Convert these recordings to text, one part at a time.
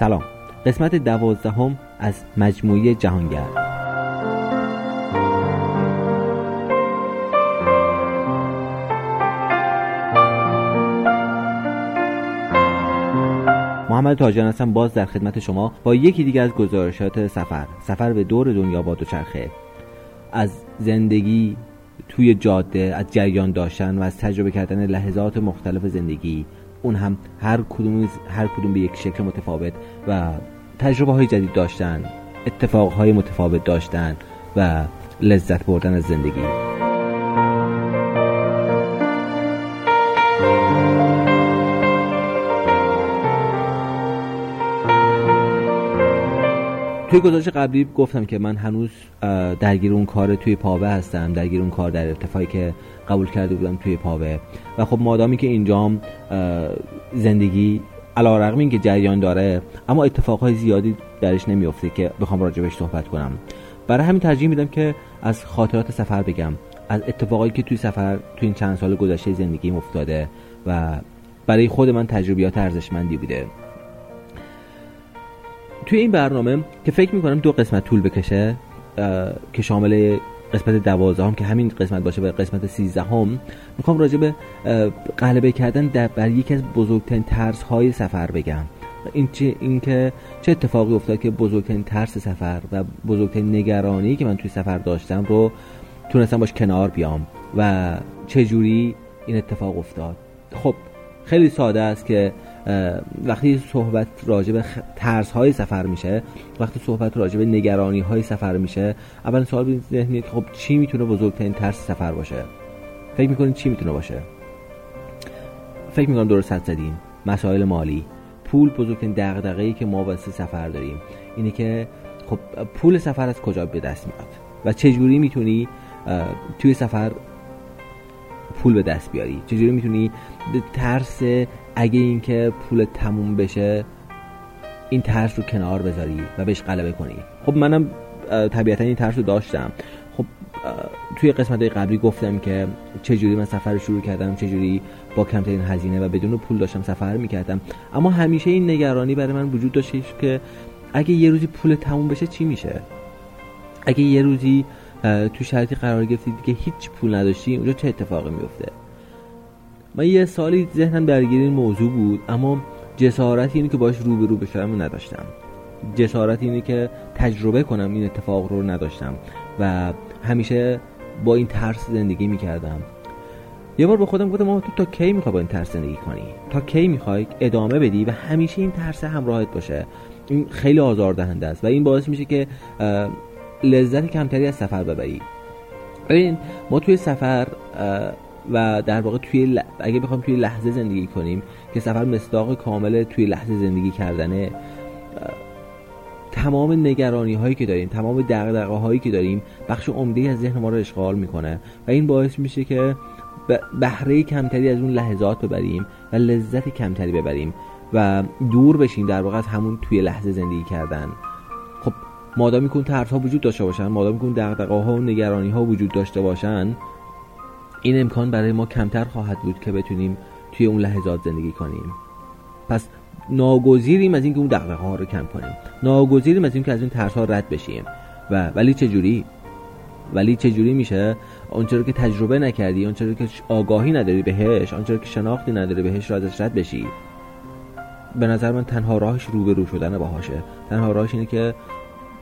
سلام. قسمت دوازدهم از مجموعه جهانگرد محمد تاجیان هستم باز در خدمت شما با یکی دیگه از گزارشات سفر. سفر به دور دنیا با دوچرخه از زندگی توی جاده از جریان داشتن و از تجربه کردن لحظات مختلف زندگی. اون هم هر کدوم هر کدوم به یک شکل متفاوت و تجربه های جدید داشتن اتفاق های متفاوت داشتن و لذت بردن از زندگی. توی گزارش قبلی گفتم که من هنوز درگیر اون کار توی پاوه هستم درگیر اون کار در ارتفاعی که قبول کرده بودم توی پاوه. و خب مادامی که اینجام زندگی علا رقم این که جریان داره اما اتفاقهای زیادی درش نمیفته که بخوام راجبش صحبت کنم. برای همین ترجیح میدم که از خاطرات سفر بگم. از اتفاقایی که توی سفر توی این چند سال گذشته زندگیم افتاده و برای خود من تجربیات ارزشمندی بوده. توی این برنامه که فکر می‌کنم دو قسمت طول بکشه که شامل قسمت دوازدهم که همین قسمت باشه به قسمت سیزدهم می‌خوام راجع به غلبه کردن در بر یکی از بزرگترین ترس های سفر بگم. این چه این که چه اتفاقی افتاد که بزرگترین ترس سفر و بزرگترین نگرانی که من توی سفر داشتم رو تونستم باش کنار بیام و چه جوری این اتفاق افتاد. خب خیلی ساده است که وقتی صحبت راجع به ترس های سفر میشه وقتی صحبت راجع به نگرانی های سفر میشه اول سوال به ذهن خب چی می‌تونه بزرگترین ترس سفر باشه؟ فکر می‌کنید چی می‌تونه باشه؟ فکر می‌کنم درست حد زدین. مسائل مالی. پول بزرگترین دغدغه‌ای که ما واسه سفر داریم. اینه که خب پول سفر از کجا به دست میاد؟ و چه جوری می‌تونی توی سفر پول به دست بیاری؟ چجوری می‌تونی ترس اگه اینکه پول تموم بشه این ترس رو کنار بذاری و بهش غلبه کنی. خب منم طبیعتا این ترس رو داشتم. خب توی قسمت قبلی گفتم که چجوری من سفر رو شروع کردم چجوری با کمترین هزینه و بدون پول داشتم سفر می‌کردم. اما همیشه این نگرانی برای من وجود داشتش که اگه یه روزی پول تموم بشه چی میشه؟ اگه یه روزی تو شرطی قرار گرفتی که هیچ پول نداشتی اونجا چه اتفاقی میفته من یه سالی ذهنم درگیر این موضوع بود اما جسارت اینه که باش روبرو بشم نداشتم. جسارت اینه که تجربه کنم این اتفاق رو نداشتم و همیشه با این ترس زندگی می‌کردم. یه بار به خودم گفتم تو تا کی می‌خوای با این ترس زندگی کنی؟ تا کی می‌خوای ادامه بدی و همیشه این ترس همراهت باشه؟ این خیلی آزاردهنده است و این باعث میشه که لذت کمتری از سفر ببری. ببین ما توی سفر و در واقع توی اگه بخوام توی لحظه زندگی کنیم که سفر مصداق کامل توی لحظه زندگی کردنه تمام نگرانی هایی که داریم تمام دقدقه هایی که داریم بخش عمده از ذهن ما رو اشغال می‌کنه و این باعث میشه که بهره کمتری از اون لحظات ببریم و لذت کمتری ببریم و دور بشیم در واقع از همون توی لحظه زندگی کردن. خب مادامی کن ترس ها وجود داشته باشن مادامی کن دقدقه ها و نگرانی ها وجود داشته باشن این امکان برای ما کمتر خواهد بود که بتونیم توی اون لحظات زندگی کنیم. پس ناگزیریم از اینکه اون دقدقه ها رو کم کنیم. ناگزیریم از اینکه از این ترس ها رد بشیم. و ولی چه جوری ولی چه جوری میشه؟ آنچه که تجربه نکردی آنچه که آگاهی نداری بهش آنچه که شناختی نداری بهش را ازش رد بشی. به نظر من تنها راهش روبرو شدن باهاشه. تنها راهش اینه که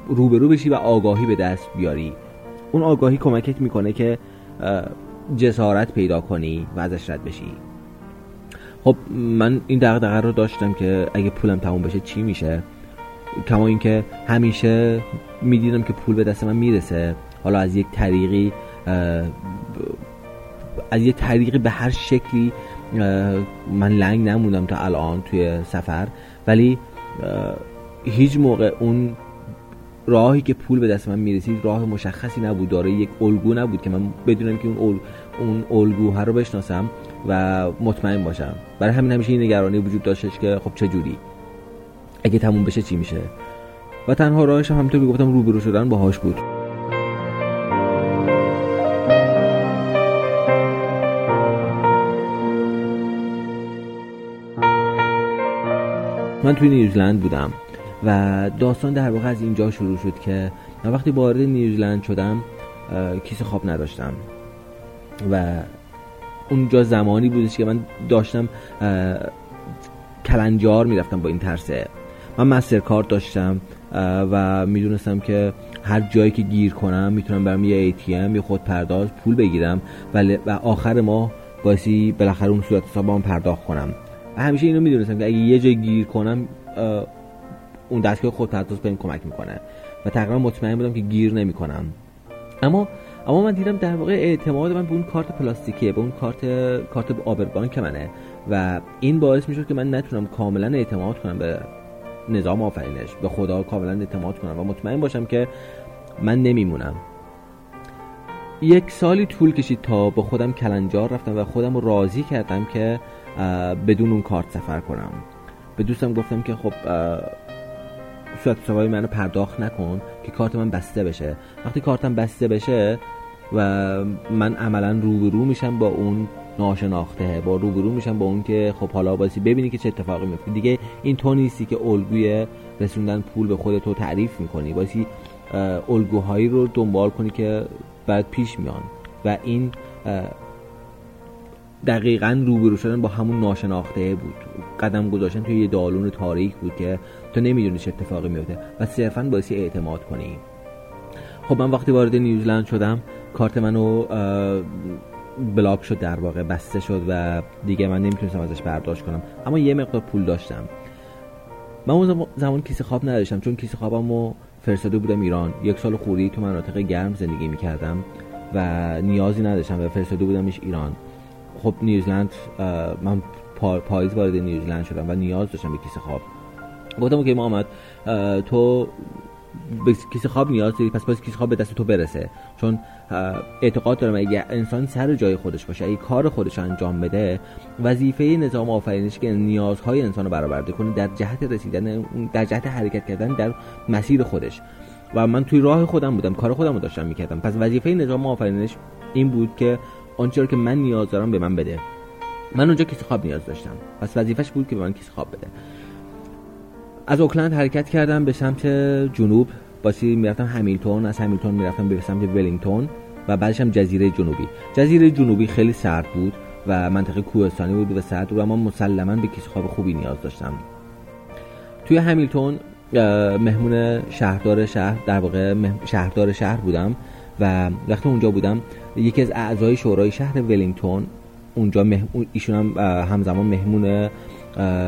روبرو بشی و آگاهی به دست بیاری. اون آگاهی کمکت می‌کنه که جسارت پیدا کنی و ازش رد بشی. خب من این دغدغه رو داشتم که اگه پولم تموم بشه چی میشه؟ کما اینکه همیشه می‌دیدم که پول به دست من می‌رسه. حالا از یک طریقی از یک طریقی به هر شکلی من لنگ نموندم تا الان توی سفر. ولی هیچ موقع اون راهی که پول به دست من می‌رسید راه مشخصی نبود. داره یک الگو نبود که من بدونم که اون اون الگوها رو بشناسم و مطمئن باشم. برای همین همیشه این نگرانی وجود داشتش که خب چه جوری؟ اگه تموم بشه چی میشه؟ و تنها راهش هم همونطور که گفتم روبرو شدن باهاش بود. من توی نیوزلند بودم. و داستان در واقع از اینجا شروع شد که من وقتی وارد نیوزلند شدم کیسه خواب نداشتم. و اونجا زمانی بودش که من داشتم کلنجار می‌رفتم با این ترسه من مستر کارت داشتم و می‌دونستم که هر جایی که گیر کنم می‌تونم برم یه ATM یه خود پرداز پول بگیرم و آخر ماه باعثی بالاخره اون صورت حسابم پرداخت کنم. و همیشه اینو می‌دونستم که اگه یه جای گیر کنم اون دستگاه خود پرداز بهم کمک می‌کنه. و تقریبا مطمئن بودم که گیر نمی‌کنم. اما اما من دیدم در واقع اعتماد من به اون کارت پلاستیکیه به اون کارت کارت آبربانک منه. و این باعث می‌شد که من نتونم کاملا اعتماد کنم به نظام آفرینش. به خدا کاملا اعتماد کنم و مطمئن باشم که من نمیمونم. یک سالی طول کشید تا با خودم کلنجار رفتم و خودم رو راضی کردم که بدون اون کارت سفر کنم. به دوستم گفتم که خب صورت حسابای منو پرداخت نکن که کارت من بسته بشه. وقتی کارتم بسته بشه و من عملا روبرو میشم با اون ناشناخته با روبرو میشم با اون که خب حالا باسی ببینی که چه اتفاقی میفته. دیگه این تو نیستی که الگوی رسوندن پول به خودت رو تعریف می‌کنی. باسی الگوهایی رو دنبال کنی که بعد پیش میان. و این دقیقا روبرو شدن با همون ناشناخته بود. قدم گذاشتن توی یه دالون تاریک بود که تو نمی‌دونی چه اتفاقی میفته و صرفا باعثی اعتماد کنی. خب من وقتی وارد نیوزلند شدم کارت منو بلاک شد در واقع بسته شد و دیگه من نمی‌تونستم ازش برداشت کنم. اما یه مقدار پول داشتم. من اون زمان کیسه خواب نداشتم چون کیسه خوابمو فرستاده بودم ایران. یک سال خوری تو مناطق گرم زندگی می‌کردم و نیازی نداشتم و فرستاده بودمش ایران. خب نیوزلند من پاییز وارد نیوزلند شدم و نیاز داشتم به کیسه خواب. گفتم که محمد تو به کیسه خواب نیاز داری پس باید کیسه خواب به دست تو برسه. چون اعتقاد دارم اگه انسان سر جای خودش باشه اگه کار خودش انجام بده وظیفه نظام آفرینش که نیازهای انسان رو برآورده کنه در جهت رسیدن در جهت حرکت کردن در مسیر خودش. و من توی راه خودم بودم کار خودم رو داشتم می‌کردم. پس وظیفه نظام آفرینش این بود که آنچه که من نیاز دارم به من بده. من اونجا کیسه خواب نیاز داشتم. پس وظیفش بود که به من کیسه خواب بده. از اوکلند حرکت کردم به سمت جنوب. باسی می‌رفتم همیلتون از همیلتون می‌رفتم به سمت ولینگتون و بعدش هم جزیره جنوبی. جزیره جنوبی خیلی سرد بود و منطقه کوهستانی بود و سرد بود من مسلما به کیسه خواب خوبی نیاز داشتم. توی همیلتون مهمون شهردار شهر در واقع شهردار شهر بودم و وقتی اونجا بودم یکی از اعضای شورای شهر ولینگتون اونجا ایشون هم همزمان مهمون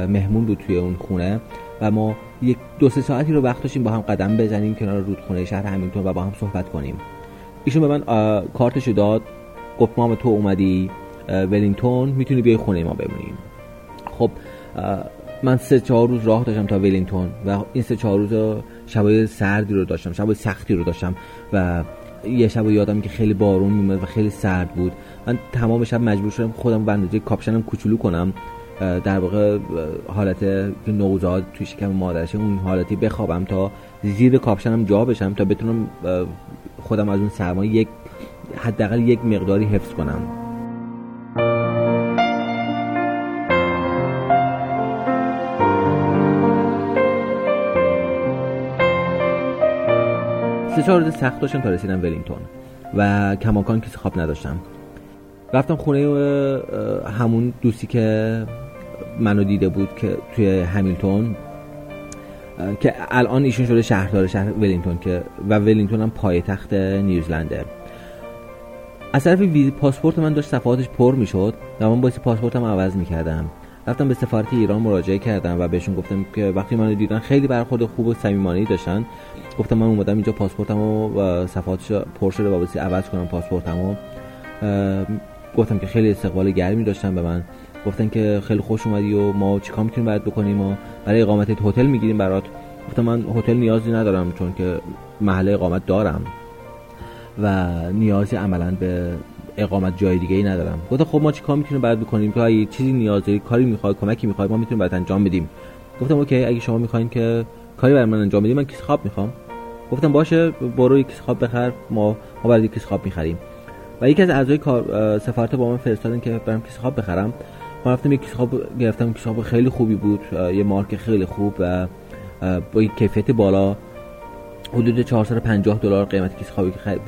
مهمون بود توی اون خونه. و ما یک دو سه ساعتی رو وقت داشتیم با هم قدم بزنیم کنار رودخونه شهر همیلتون و با هم صحبت کنیم. ایشون به من کارتشو داد. گفت ما تو اومدی ولینگتون می‌تونی بیای خونه ما بمونیم. خب من سه چهار روز راه داشتم تا ولینگتون و این سه چهار روز شبای سردی رو داشتم شبای سختی رو داشتم و یه شب یادم که خیلی بارون میومد و خیلی سرد بود. من تمام شب مجبور شدم خودم به اندازه کاپشنم کوچولو کنم. در واقع حالت که نوزاد توی شکم مادرشه اون حالتی بخوابم تا زیر کاپشنم جا بشم تا بتونم خودم از اون سرما یک حداقل یک مقداری حفظ کنم. سه چهار روز سخت داشتم تا رسیدم ولینگتون و کماکان کسی خواب نداشتم. رفتم خونه همون دوستی که منو دیده بود که توی همیلتون که الان ایشون شده شهردار شهر ولینگتون که و ولینگتون هم پایتخت نیوزلنده. از طرف پاسپورت من داشت صفحاتش پر می‌شد و من باعث پاسپورتم عوض می‌کردم. رفتم به سفارت ایران مراجعه کردم و بهشون گفتم که وقتی منو دیدن خیلی برخورد خوب و صمیمانه‌ای داشتن. گفتم من اومدم اینجا پاسپورتمو و صفحاتش پر شده و باعث عوض کنم پاسپورتمو. گفتم که خیلی استقبال گرمی داشتن به من. گفتن که خیلی خوش اومدی و ما چیکار می‌تونیم برات بکنیم و برای اقامت هتل می‌گیریم برات. گفتم من هتل نیازی ندارم چون که محل اقامت دارم و نیازی عملا به اقامت جای دیگه ای ندارم. گفتم خب ما چیکار می‌تونیم برات بکنیم؟ که اگه چیزی نیاز داری کاری می‌خوای کمکی می‌خوای ما می‌تونیم برات انجام بدیم. گفتم اوکی اگه شما می‌خواین که کاری برای من انجام بدیم من کیسه خواب می‌خوام. گفتم باشه برو یک کیسه خواب بخر ما ما برای کیسه خواب می‌خریم. و یکی از اعضای کار سفارت با من فرستادن که برم کیسه خواب بخرم. ما رفتم یک خواب گرفتم خواب خیلی خوبی بود یه مارک خیلی خوب و با کیفیت بالا حدود 450 دلار قیمت خوابی که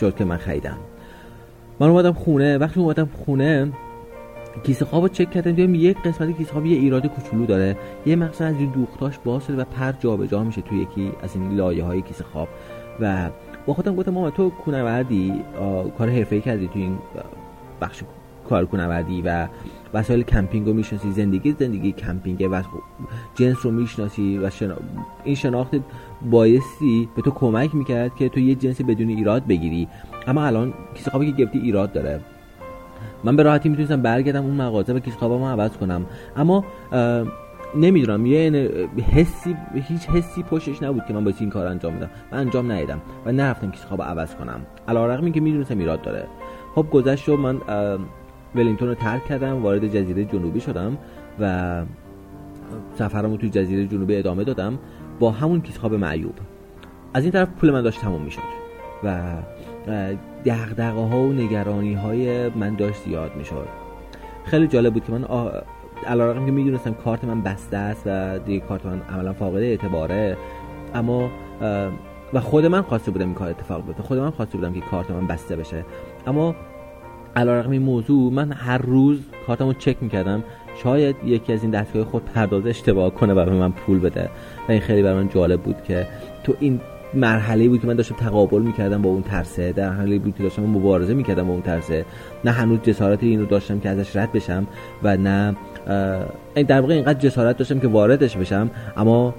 شد که من خریدم. من اومدم خونه وقتی اومدم خونه کیسه خواب رو چک کردم دیدم یک قسمت کیسه خواب یه ایراد کوچولو داره. یه مقصد از این دوختاش باز و پر جابجا میشه توی یکی از این لایه های کیسه خواب. و با خودم گفتم ماما تو کونوردی کار حرفه‌ای کردی تو این بخش کار کونوردی و وسایل کمپینگ رو می‌شناسی زندگی زندگی کمپینگه و جنس رو می‌شناسی و این شناخت بایستی به تو کمک می‌کرد که تو یه جنس بدون ایراد بگیری. اما الان کیسه خوابی که گرفتی ایراد داره. من به راحتی می‌تونستم برگردم اون مغازه و کیسه خوابمو عوض کنم. اما نمی‌دونم یه حسی هیچ حسی پشتش نبود که من باید این کار انجام میدم من انجام ندیدم و نرفتم کیسه خواب عوض کنم. علیرغم که می‌دونستم ایراد داره. خب گذشت و من ولینگتون رو ترک کردم وارد جزیره جنوبی شدم و سفرمو توی جزیره جنوبی ادامه دادم با همون خواب معیوب. از این طرف پول من داشت تموم می‌شد و دغدغه ها و نگرانی های من داشت زیاد می‌شد. خیلی جالب بود که من علیرغم که می‌دونستم کارت من بسته است و دیگه کارت من عملا فاقد اعتباره اما و خود من خواسته بودم این کار اتفاق بیفته. خود من خواسته بودم که کارت من بسته بشه. اما علیرغم این موضوع من هر روز کارتمو چک می‌کردم. شاید یکی از این دستگاه خود پرداز اشتباه کنه و به من پول بده. و این خیلی برای من جالب بود که تو این مرحله بود که من داشتم تقابل می‌کردم با اون ترسه. در حالی بود که داشتم مبارزه می‌کردم با اون ترسه. نه هنوز جسارت اینو داشتم که ازش رد بشم و نه این در واقع اینقدر جسارت داشتم که واردش بشم. اما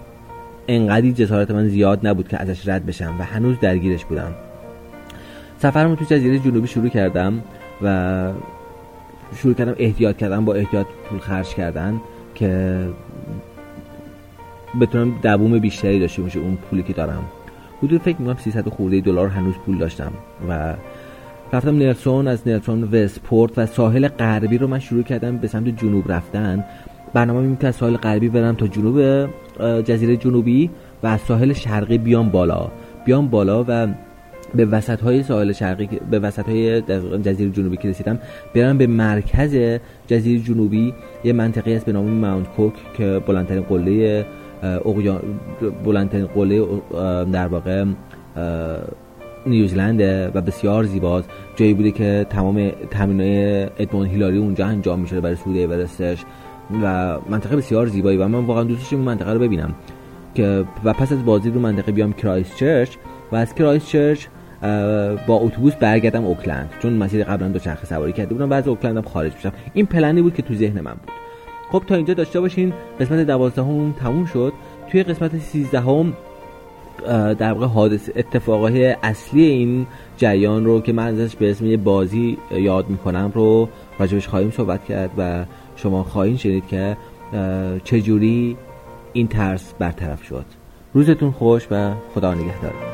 انقدری جسارت من زیاد نبود که ازش رد بشم و هنوز درگیرش بودم. سفرمو تو جزیره جنوبی شروع کردم. و شروع کردم احتیاط کردم با احتیاط پول خرج کردن که بتونم دووم بیشتری داشته باشه اون پولی که دارم. حدود فکر می‌کنم 300 خورده دلار هنوز پول داشتم و رفتم نلسون از نلسون وستپورت و ساحل غربی رو من شروع کردم به سمت جنوب رفتن. برنامه این که از ساحل غربی برم تا جنوب جزیره جنوبی و از ساحل شرقی بیام بالا. بیام بالا و به وسط های ساحل شرقی به وسط های جزیره جنوبی که رسیدم برم به مرکز جزیره جنوبی یه منطقه است به نام ماونت کوک که بلندترین قله بلندترین قله در واقع نیوزلنده و بسیار زیباست. جایی بوده که تمام تمرینای ادمون هیلاری اونجا انجام میشه برای سود اورستش و منطقه بسیار زیبایی و من واقعا دوست داشتم منطقه رو ببینم که و پس از بازی رو منطقه بیام کرایست چرچ و از کرایست با اتوبوس برگردم اوکلند. چون مسیر قبلا دو چرخ سواری کرده بودم بعد اوکلندم خارج میشم این پلنی بود که تو ذهن من بود. خب تا اینجا داشته باشین. قسمت دوازدهم تموم شد. توی قسمت سیزدهم در واقع حادث اتفاقای اصلی این جریان رو که من ازش به اسم یه بازی یاد می‌کنم رو راجبش خواهیم صحبت کرد و شما خواهیم شنید که چجوری این ترس برطرف شد. روزتون خوش و خدا نگهدار.